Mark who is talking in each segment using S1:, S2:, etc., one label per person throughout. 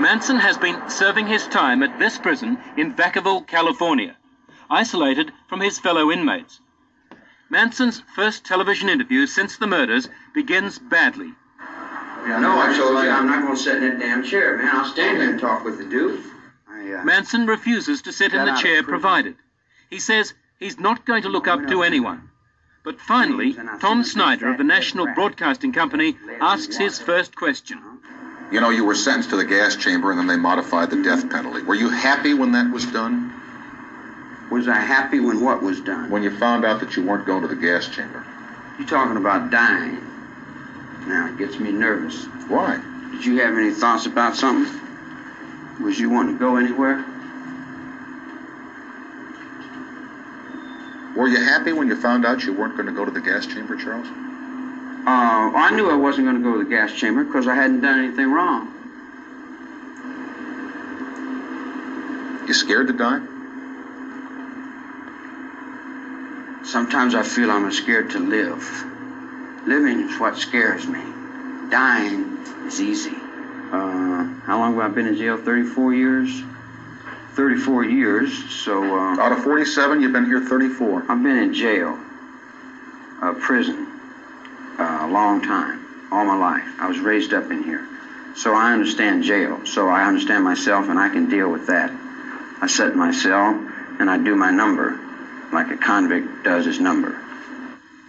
S1: Manson has been serving his time at this prison in Vacaville, California, isolated from his fellow inmates. Manson's first television interview since the murders begins badly.
S2: Yeah, no, I told you I'm not going to sit in that damn chair, man. I'll stand there and talk with the dude. I, uh,
S1: Manson refuses to sit in the chair provided. He says he's not going to look up to anyone. But finally, Tom Snyder of the National Broadcasting Company asks his first question.
S3: You know, you were sentenced to the gas chamber and then they modified the death penalty. Were you happy when that was done?
S2: was I happy when what was done?
S3: When you found out that you weren't going to the gas chamber?
S2: You're talking about dying? Now it gets me nervous.
S3: Why?
S2: Did you have any thoughts about something? Was you wanting to go anywhere?
S3: Were you happy when you found out you weren't going to go to the gas chamber, Charles?
S2: Uh, I knew I wasn't going to go to the gas chamber because I hadn't done anything wrong.
S3: You scared to die?
S2: Sometimes I feel I'm scared to live. Living is what scares me. Dying is easy. Uh, how long have I been in jail? 34 years? 34 years, so uh,
S3: Out of 47, you've been here 34.
S2: I've been in jail, uh, prison, a long time, all my life. I was raised up in here. So I understand jail. So I understand myself and I can deal with that. I in my cell and I do my number like a convict does his number.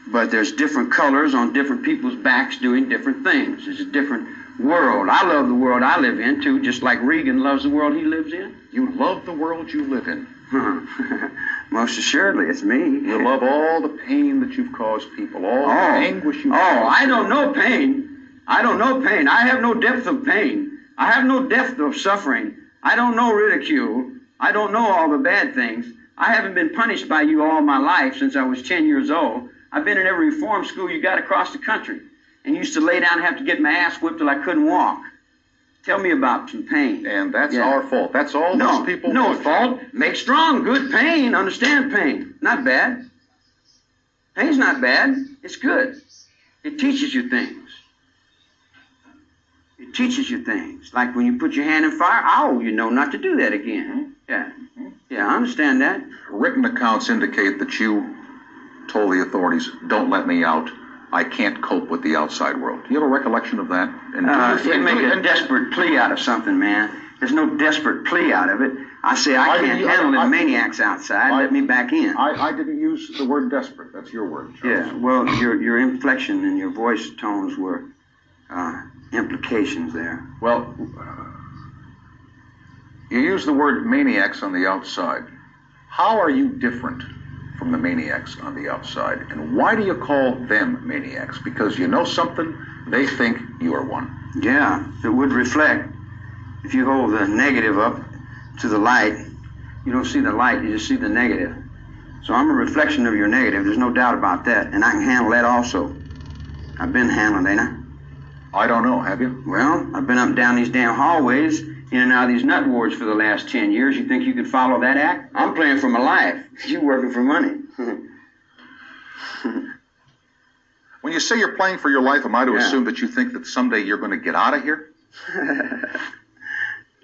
S2: But there's different colors on different people's backs doing different things. It's a different world. I love the world I live in too, just like Reagan loves the world he lives in.
S3: You love the world you live in.
S2: Most assuredly, it's me.
S3: You love all the pain that you've caused people, all the
S2: Oh,
S3: anguish you've
S2: oh,
S3: caused.
S2: I don't know pain. I don't know pain. I have no depth of pain. I have no depth of suffering. I don't know ridicule. I don't know all the bad things. I haven't been punished by you all my life since I was 10 years old. I've been in every reform school you got across the country and used to lay down and have to get my ass whipped till I couldn't walk. Tell me about some pain.
S3: And that's
S2: Yeah.
S3: our fault. That's all
S2: No,
S3: those people
S2: no fault. Make strong, good pain. Understand pain. Not bad. Pain's not bad. It's good. It teaches you things. It teaches you things. Like when you put your hand in fire, oh, you know not to do that again. Mm-hmm. Yeah. Mm-hmm. Yeah, I understand that.
S3: Written accounts indicate that you told the authorities, don't let me out. I can't cope with the outside world. Do you have a recollection of that? And
S2: Uh,
S3: think-
S2: make a desperate plea out of something, man. There's no desperate plea out of it. I say I
S3: I
S2: can't handle
S3: I-
S2: the maniacs outside.
S3: I-
S2: Let me back in.
S3: I, I didn't use the word desperate. That's your word, Charles.
S2: Yeah, well, your your inflection and your voice tones were uh, implications there.
S3: Well, uh, you use the word maniacs on the outside. How are you different from the maniacs on the outside? And why do you call them maniacs? Because you know something? They think you are one.
S2: Yeah, it would reflect. If you hold the negative up to the light, you don't see the light, you just see the negative. So I'm a reflection of your negative, there's no doubt about that. And I can handle that also. I've been handling, ain't I?
S3: I don't know, have you?
S2: Well, I've been up and down these damn hallways, in and out of these nut wards for the last 10 years. You think you can follow that act? I'm playing for my life. You're working for money.
S3: When you say you're playing for your life, am I to
S2: Yeah.
S3: assume that you think that someday you're going to get out of here?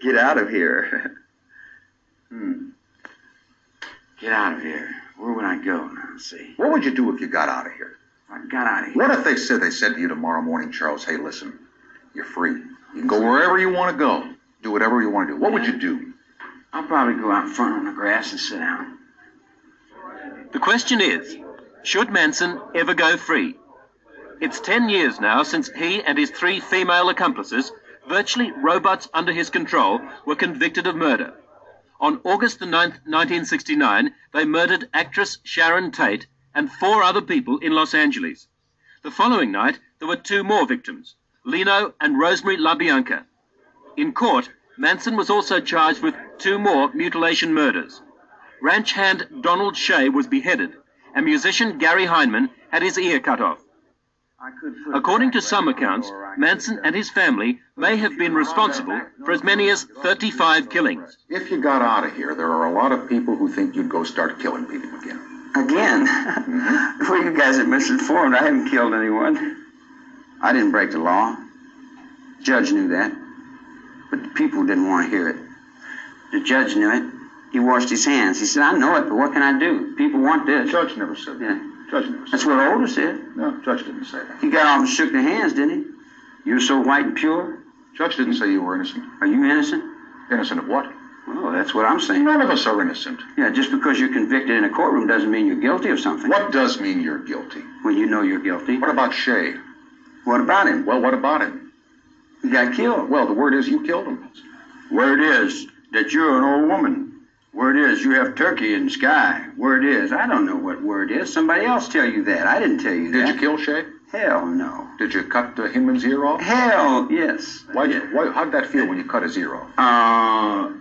S2: Get out of here. hmm. Get out of here. Where would I go now? Let's see.
S3: What would you do if you got out of here?
S2: If I got out of here.
S3: What if they said they said to you tomorrow morning, Charles, hey, listen, you're free. You can go wherever you want to go. Do whatever you want to do. What would you uh-huh. do?
S2: I'll probably go out front on the grass and sit down.
S1: The question is, should Manson ever go free? It's 10 years now since he and his three female accomplices, virtually robots under his control, were convicted of murder. On August the 9th, 1969, they murdered actress Sharon Tate and four other people in Los Angeles. The following night, there were two more victims, Leno and Rosemary LaBianca. In court, Manson was also charged with two more mutilation murders. Ranch hand Donald Shea was beheaded, and musician Gary Hinman had his ear cut off.
S2: I could put it
S1: According to some accounts,
S2: or I could,
S1: Manson and his family may have been responsible for as many as 35 killings.
S3: If you got out of here, there are a lot of people who think you'd go start killing people again.
S2: Again? Mm-hmm. well, you guys are misinformed. I haven't killed anyone. I didn't break the law. Judge knew that. But the people didn't want to hear it. The judge knew it. He washed his hands. He said, I know it, but what can I do? People want this.
S3: Judge never said that.
S2: Yeah.
S3: Judge never said
S2: That's what Older said.
S3: No, Judge didn't say that.
S2: He got off and shook their hands, didn't he? You're so white and pure.
S3: Judge didn't say you were innocent.
S2: Are you innocent?
S3: Innocent of what?
S2: Well, that's what I'm saying.
S3: None of us are innocent.
S2: Yeah, just because you're convicted in a courtroom doesn't mean you're guilty of something.
S3: What does mean you're guilty?
S2: When you know you're guilty.
S3: What about Shea?
S2: What about him?
S3: Well, what about him?
S2: He got killed.
S3: Well, the word is you killed him.
S2: Word is that you're an old woman. Word is you have turkey in the sky. Word is I don't know what word is. Somebody else tell you that. I didn't tell you
S3: Did
S2: that.
S3: you kill Shea?
S2: Hell no.
S3: Did you cut uh, Hinman's ear off?
S2: Hell yes.
S3: Why,
S2: Yeah.
S3: why, how'd that feel when you cut his ear off?
S2: Uh,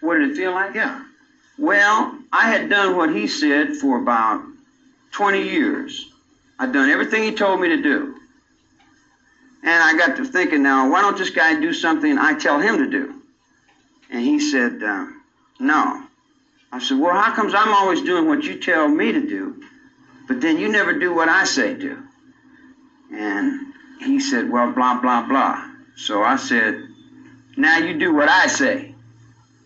S2: what did it feel like?
S3: Yeah.
S2: Well, I had done what he said for about 20 years. I'd done everything he told me to do. And I got to thinking, now, why don't this guy do something I tell him to do? And he said, uh, no. I said, well, how comes I'm always doing what you tell me to do, but then you never do what I say do? And he said, well, blah, blah, blah. So I said, now you do what I say.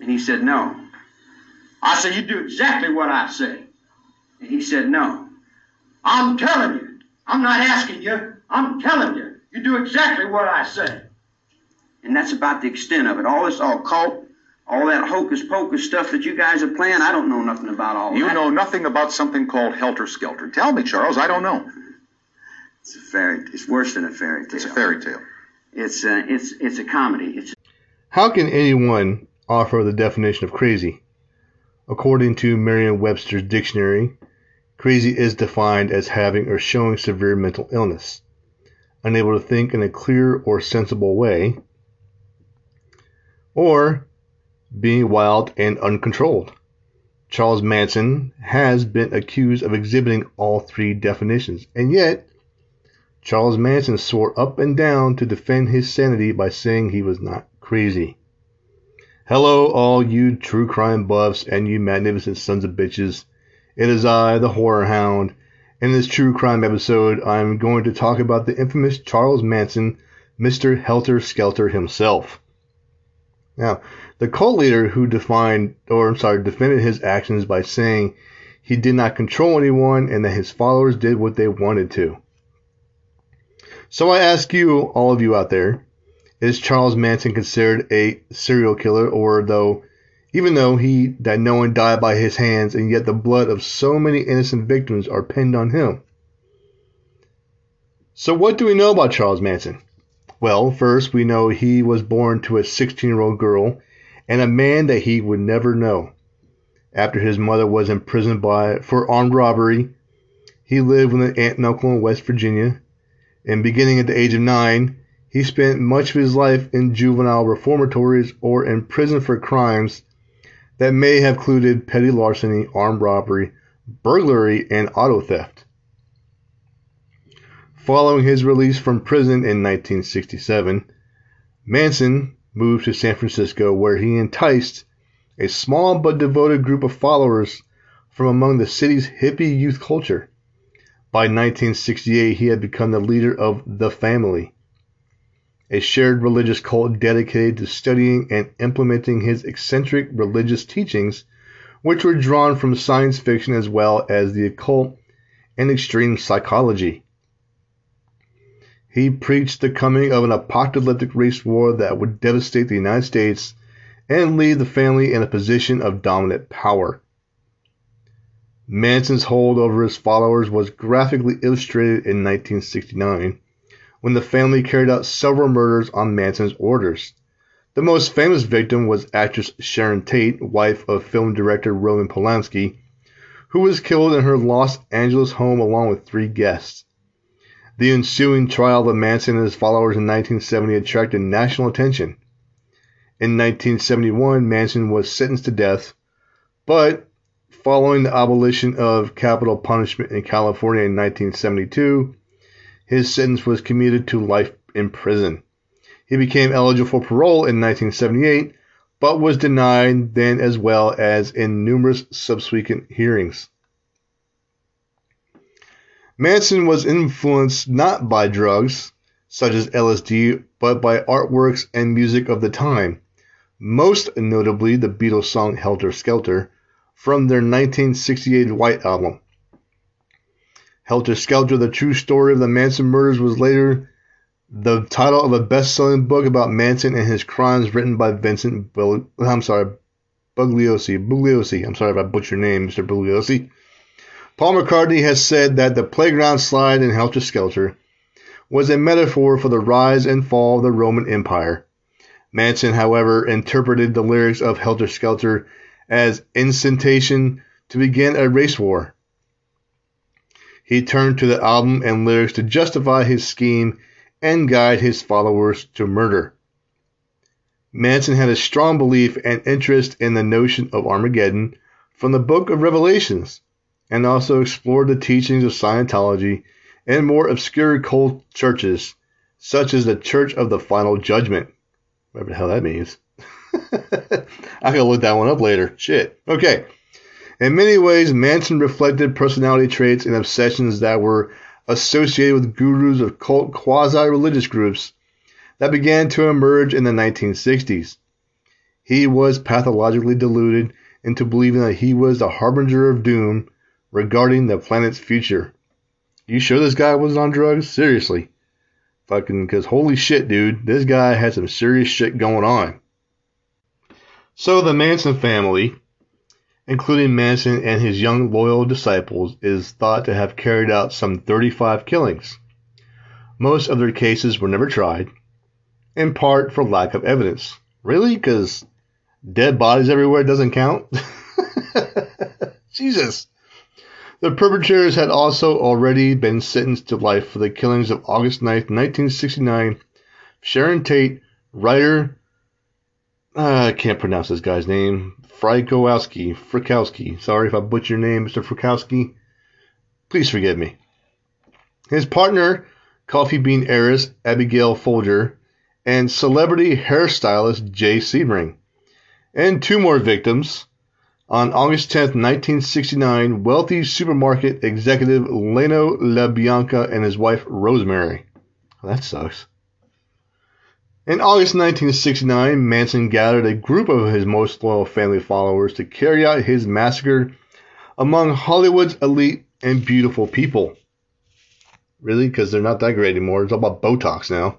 S2: And he said, no. I said, you do exactly what I say. And he said, no. I'm telling you. I'm not asking you. I'm telling you. You do exactly what I say. And that's about the extent of it. All this occult, all that hocus pocus stuff that you guys are playing, I don't know nothing about all
S3: You
S2: that.
S3: You know nothing about something called helter skelter. Tell me, Charles. I don't know.
S2: It's a fairy. It's worse than a fairy tale.
S3: It's a fairy tale.
S2: It's a, it's it's a comedy. It's
S4: How can anyone offer the definition of crazy? According to Merriam Webster's dictionary, crazy is defined as having or showing severe mental illness, unable to think in a clear or sensible way, or being wild and uncontrolled. Charles Manson has been accused of exhibiting all three definitions, and yet Charles Manson swore up and down to defend his sanity by saying he was not crazy. Hello, all you true crime buffs and you magnificent sons of bitches. It is I, the Horror Hound. In this true crime episode, I'm going to talk about the infamous Charles Manson, Mr. Helter Skelter himself. Now, the cult leader who defined, or I'm sorry, defended his actions by saying he did not control anyone and that his followers did what they wanted to. So I ask you, all of you out there, is Charles Manson considered a serial killer, or though, even though he that no one died by his hands, and yet the blood of so many innocent victims are pinned on him? So what do we know about Charles Manson? Well, first we know he was born to a 16-year-old girl and a man that he would never know. After his mother was imprisoned by for armed robbery, he lived with an aunt and uncle in West Virginia and beginning at the age of nine, he spent much of his life in juvenile reformatories or in prison for crimes that may have included petty larceny, armed robbery, burglary, and auto theft. Following his release from prison in 1967, Manson moved to San Francisco where he enticed a small but devoted group of followers from among the city's hippie youth culture. By 1968, he had become the leader of The Family, a shared religious cult dedicated to studying and implementing his eccentric religious teachings, which were drawn from science fiction as well as the occult and extreme psychology. He preached the coming of an apocalyptic race war that would devastate the United States and leave the family in a position of dominant power. Manson's hold over his followers was graphically illustrated in 1969 when the family carried out several murders on Manson's orders. The most famous victim was actress Sharon Tate, wife of film director Roman Polanski, who was killed in her Los Angeles home along with three guests. The ensuing trial of Manson and his followers in 1970 attracted national attention. In 1971, Manson was sentenced to death, but following the abolition of capital punishment in California in 1972, his sentence was commuted to life in prison. He became eligible for parole in 1978, but was denied then as well as in numerous subsequent hearings. Manson was influenced not by drugs, such as LSD, but by artworks and music of the time, most notably the Beatles song Helter Skelter from their 1968 White Album. Helter Skelter, the true story of the Manson murders, was later the title of a best-selling book about Manson and his crimes written by Vincent I'm sorry, Bugliosi. Bugliosi. I'm sorry if I butchered your name, Mr. Bugliosi. Paul McCartney has said that the playground slide in Helter Skelter was a metaphor for the rise and fall of the Roman Empire. Manson, however, interpreted the lyrics of Helter Skelter as incitation to begin a race war. He turned to the album and lyrics to justify his scheme and guide his followers to murder. Manson had a strong belief and interest in the notion of Armageddon from the book of Revelations and also explored the teachings of Scientology and more obscure cult churches, such as the Church of the Final Judgment. Whatever the hell that means. I gotta look that one up later. Shit. Okay. In many ways, Manson reflected personality traits and obsessions that were associated with gurus of cult quasi religious groups that began to emerge in the 1960s. He was pathologically deluded into believing that he was the harbinger of doom regarding the planet's future. You sure this guy was on drugs? Seriously. Fucking, because holy shit, dude, this guy had some serious shit going on. So the Manson family including Manson and his young loyal disciples, is thought to have carried out some 35 killings. Most of their cases were never tried, in part for lack of evidence. Really? Because dead bodies everywhere doesn't count? Jesus. The perpetrators had also already been sentenced to life for the killings of August 9, 1969, Sharon Tate, writer, uh, I can't pronounce this guy's name, Frykowski, Frykowski. Sorry if I butchered your name, Mr. Frykowski. Please forgive me. His partner, coffee bean heiress Abigail Folger, and celebrity hairstylist Jay Sebring. And two more victims. On August 10, 1969, wealthy supermarket executive Leno LaBianca and his wife Rosemary. That sucks. In August 1969, Manson gathered a group of his most loyal family followers to carry out his massacre among Hollywood's elite and beautiful people. Really? Because they're not that great anymore. It's all about Botox now.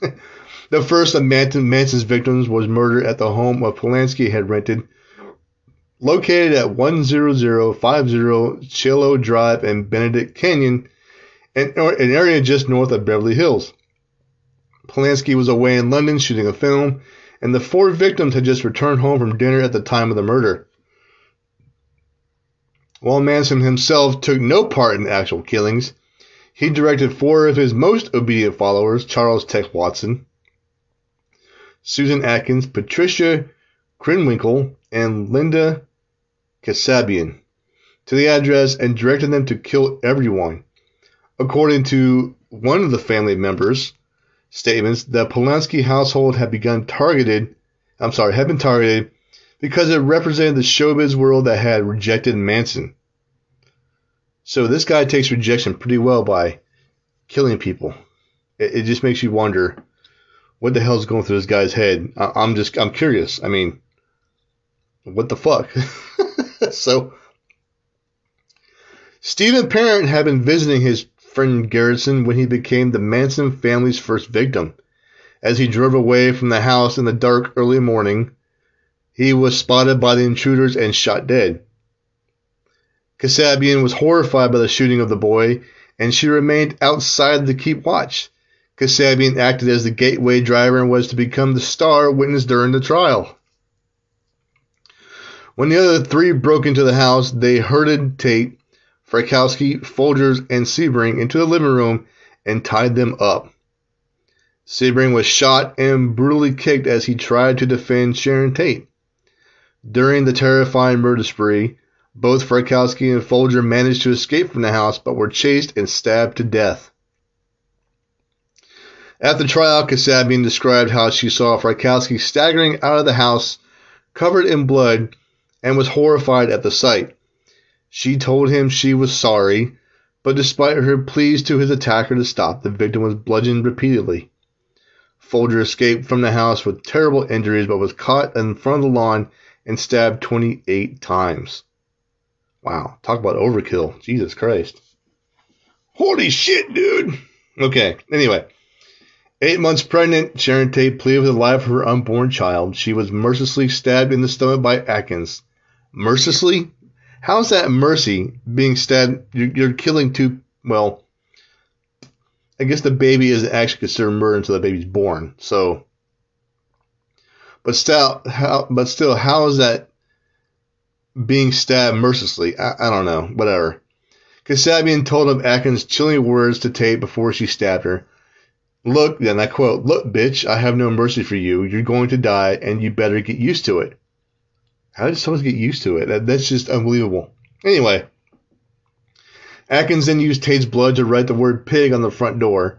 S4: the first of Manson's victims was murdered at the home of Polanski had rented, located at 10050 Cielo Drive in Benedict Canyon, an area just north of Beverly Hills. Polanski was away in London shooting a film, and the four victims had just returned home from dinner at the time of the murder. While Manson himself took no part in the actual killings, he directed four of his most obedient followers, Charles Tex Watson, Susan Atkins, Patricia Krenwinkel, and Linda Kasabian, to the address and directed them to kill everyone. According to one of the family members, statements, the Polanski household had begun targeted, I'm sorry, had been targeted because it represented the showbiz world that had rejected Manson. So this guy takes rejection pretty well by killing people. It, it just makes you wonder what the hell's going through this guy's head. I, I'm just, I'm curious. I mean, what the fuck? so, Stephen Parent had been visiting his friend Garretson when he became the Manson family's first victim. As he drove away from the house in the dark early morning, he was spotted by the intruders and shot dead. Kasabian was horrified by the shooting of the boy, and she remained outside to keep watch. Kasabian acted as the gateway driver and was to become the star witness during the trial. When the other three broke into the house, they herded Tate Frykowski, Folgers, and Sebring into the living room and tied them up. Sebring was shot and brutally kicked as he tried to defend Sharon Tate. During the terrifying murder spree, both Frykowski and Folger managed to escape from the house but were chased and stabbed to death. At the trial, Kasabian described how she saw Frykowski staggering out of the house covered in blood and was horrified at the sight. She told him she was sorry, but despite her pleas to his attacker to stop, the victim was bludgeoned repeatedly. Folger escaped from the house with terrible injuries, but was caught in front of the lawn and stabbed 28 times. Wow, talk about overkill. Jesus Christ. Holy shit, dude. Okay, anyway. Eight months pregnant, Sharon Tate pleaded for the life of her unborn child. She was mercilessly stabbed in the stomach by Atkins. Mercilessly? How's that mercy being stabbed? You're, you're killing two. Well, I guess the baby isn't actually considered murder until the baby's born. So, but still, how? But still, how is that being stabbed mercilessly? I, I don't know. Whatever. Kasabian told of Atkins' chilling words to Tate before she stabbed her. Look, then I quote, Look, bitch, I have no mercy for you. You're going to die, and you better get used to it. How did someone get used to it? That, that's just unbelievable. Anyway, Atkins then used Tate's blood to write the word pig on the front door.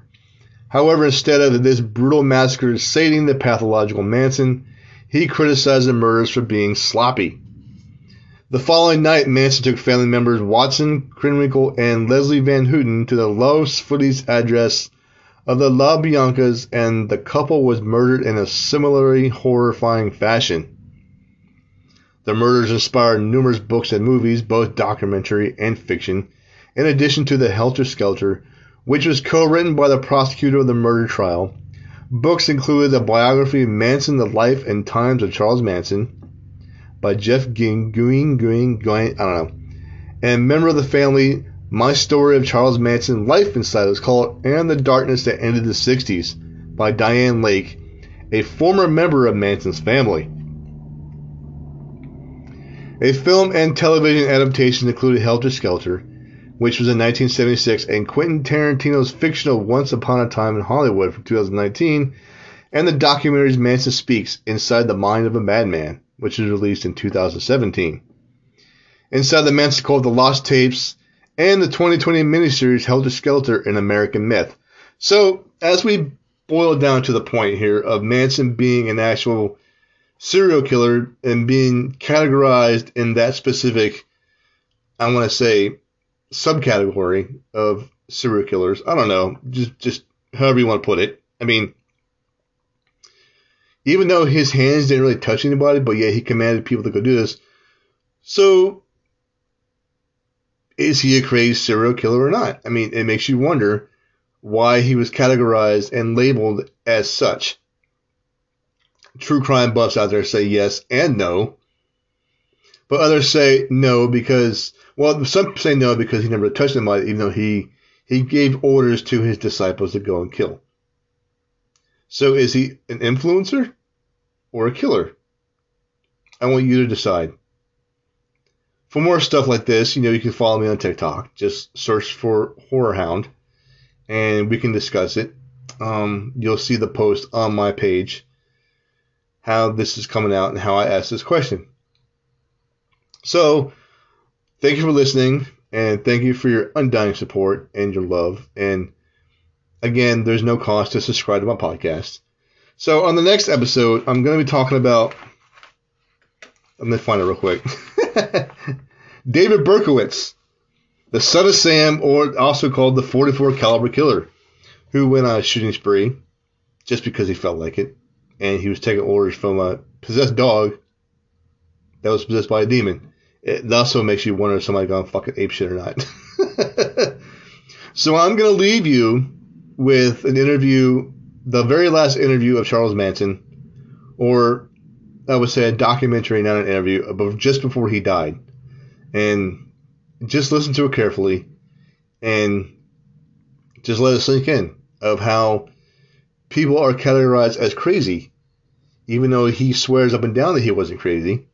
S4: However, instead of this brutal massacre sating the pathological Manson, he criticized the murders for being sloppy. The following night, Manson took family members Watson, Krenwinkel, and Leslie Van Houten to the Los Feliz address of the La Biancas, and the couple was murdered in a similarly horrifying fashion. The murders inspired numerous books and movies, both documentary and fiction, in addition to The Helter Skelter, which was co written by the prosecutor of the murder trial. Books included the biography Manson, The Life and Times of Charles Manson by Jeff Ging, Guing, Guing, Guing, I don't know, and member of the family, My Story of Charles Manson, Life Inside was Cult, And the Darkness That Ended the 60s by Dianne Lake, a former member of Manson's family. A film and television adaptation included Helter Skelter, which was in 1976, and Quentin Tarantino's fictional Once Upon a Time in Hollywood from 2019, and the documentaries Manson Speaks Inside the Mind of a Madman, which was released in 2017. Inside the Manson Cult The Lost Tapes, and the 2020 miniseries Helter Skelter in American Myth. So, as we boil down to the point here of Manson being an actual serial killer and being categorized in that specific, I want to say, subcategory of serial killers. I don't know, just just however you want to put it. I mean, even though his hands didn't really touch anybody, but yet he commanded people to go do this. So, is he a crazy serial killer or not? I mean, it makes you wonder why he was categorized and labeled as such true crime buffs out there say yes and no. But others say no because, well, some say no because he never touched anybody, even though he he gave orders to his disciples to go and kill. So is he an influencer or a killer? I want you to decide. For more stuff like this, you know, you can follow me on TikTok. Just search for Horror Hound, and we can discuss it. Um, you'll see the post on my page how this is coming out and how I asked this question. So, thank you for listening and thank you for your undying support and your love. And again, there's no cost to subscribe to my podcast. So, on the next episode, I'm going to be talking about. Let me find it real quick. David Berkowitz, the son of Sam, or also called the 44 caliber killer, who went on a shooting spree just because he felt like it and he was taking orders from a possessed dog that was possessed by a demon. It also makes you wonder if somebody gone fucking ape shit or not. so I'm gonna leave you with an interview, the very last interview of Charles Manson, or I would say a documentary, not an interview, but just before he died, and just listen to it carefully, and just let it sink in of how people are categorized as crazy, even though he swears up and down that he wasn't crazy.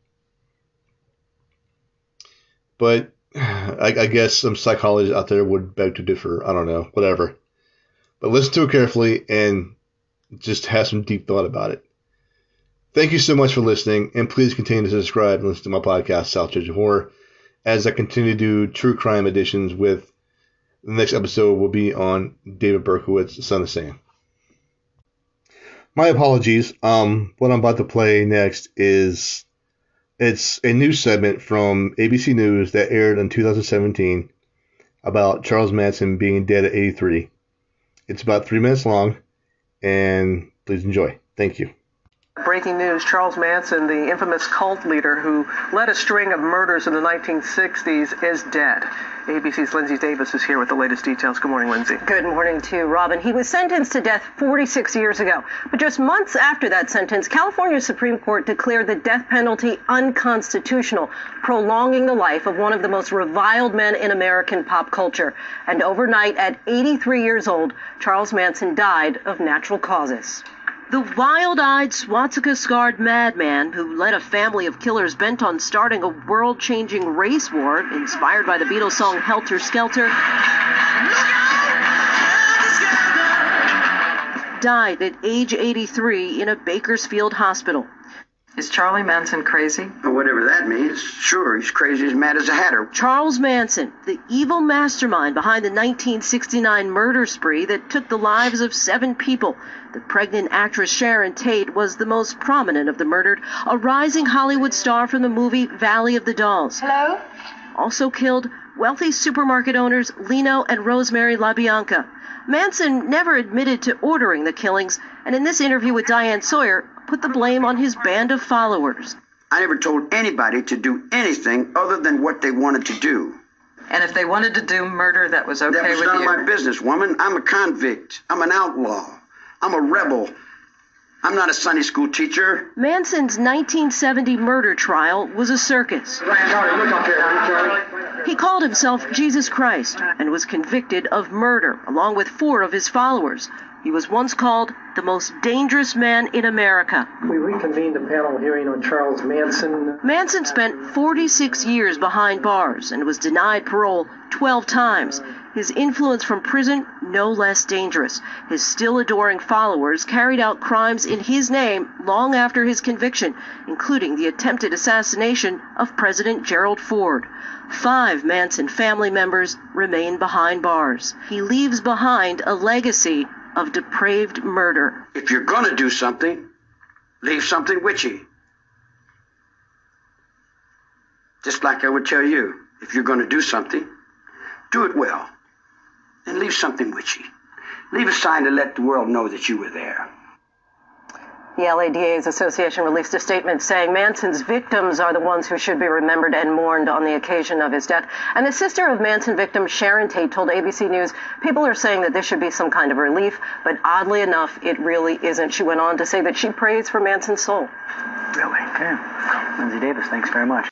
S4: But I, I, guess some psychologists out there would beg to differ. I don't know, whatever. But listen to it carefully and just have some deep thought about it. Thank you so much for listening, and please continue to subscribe and listen to my podcast, South Jersey Horror, as I continue to do true crime editions with the next episode will be on David Berkowitz, Son of Sam my apologies. Um, what I'm about to play next is it's a news segment from ABC News that aired in 2017. about Charles Manson being dead at 83. It's about three minutes long, and please enjoy. Thank you.
S5: Breaking news Charles Manson, the infamous cult leader who led a string of murders in the 1960s, is dead. ABC's Lindsay Davis is here with the latest details. Good morning, Lindsay.
S6: Good morning to Robin. He was sentenced to death 46 years ago. But just months after that sentence, California Supreme Court declared the death penalty unconstitutional, prolonging the life of one of the most reviled men in American pop culture. And overnight, at 83 years old, Charles Manson died of natural causes. The wild eyed, swastika scarred madman who led a family of killers bent on starting a world changing race war inspired by the Beatles song Helter Skelter died at age 83 in a Bakersfield hospital.
S5: Is Charlie Manson crazy?
S2: Or whatever that means. Sure, he's crazy as mad as a hatter.
S6: Charles Manson, the evil mastermind behind the 1969 murder spree that took the lives of seven people. The pregnant actress Sharon Tate was the most prominent of the murdered, a rising Hollywood star from the movie Valley of the Dolls.
S7: Hello?
S6: Also killed wealthy supermarket owners Leno and Rosemary LaBianca. Manson never admitted to ordering the killings, and in this interview with Diane Sawyer, put the blame on his band of followers.
S2: I never told anybody to do anything other than what they wanted to do.
S5: And if they wanted to do murder, that was okay
S2: that was
S5: with
S2: none
S5: you?
S2: of my business, woman. I'm a convict. I'm an outlaw. I'm a rebel. I'm not a Sunday school teacher.
S6: Manson's 1970 murder trial was a circus. He called himself Jesus Christ and was convicted of murder along with four of his followers. He was once called the most dangerous man in America.
S5: We reconvened the panel hearing on Charles Manson.
S6: Manson spent 46 years behind bars and was denied parole 12 times. His influence from prison, no less dangerous. His still adoring followers carried out crimes in his name long after his conviction, including the attempted assassination of President Gerald Ford. Five Manson family members remain behind bars. He leaves behind a legacy of depraved murder.
S2: If you're gonna do something, leave something witchy. Just like I would tell you, if you're gonna do something, do it well. And leave something witchy. Leave a sign to let the world know that you were there.
S6: The LADA's association released a statement saying Manson's victims are the ones who should be remembered and mourned on the occasion of his death. And the sister of Manson victim Sharon Tate told ABC News people are saying that this should be some kind of relief, but oddly enough, it really isn't. She went on to say that she prays for Manson's soul.
S8: Really? Okay. Lindsay Davis, thanks very much.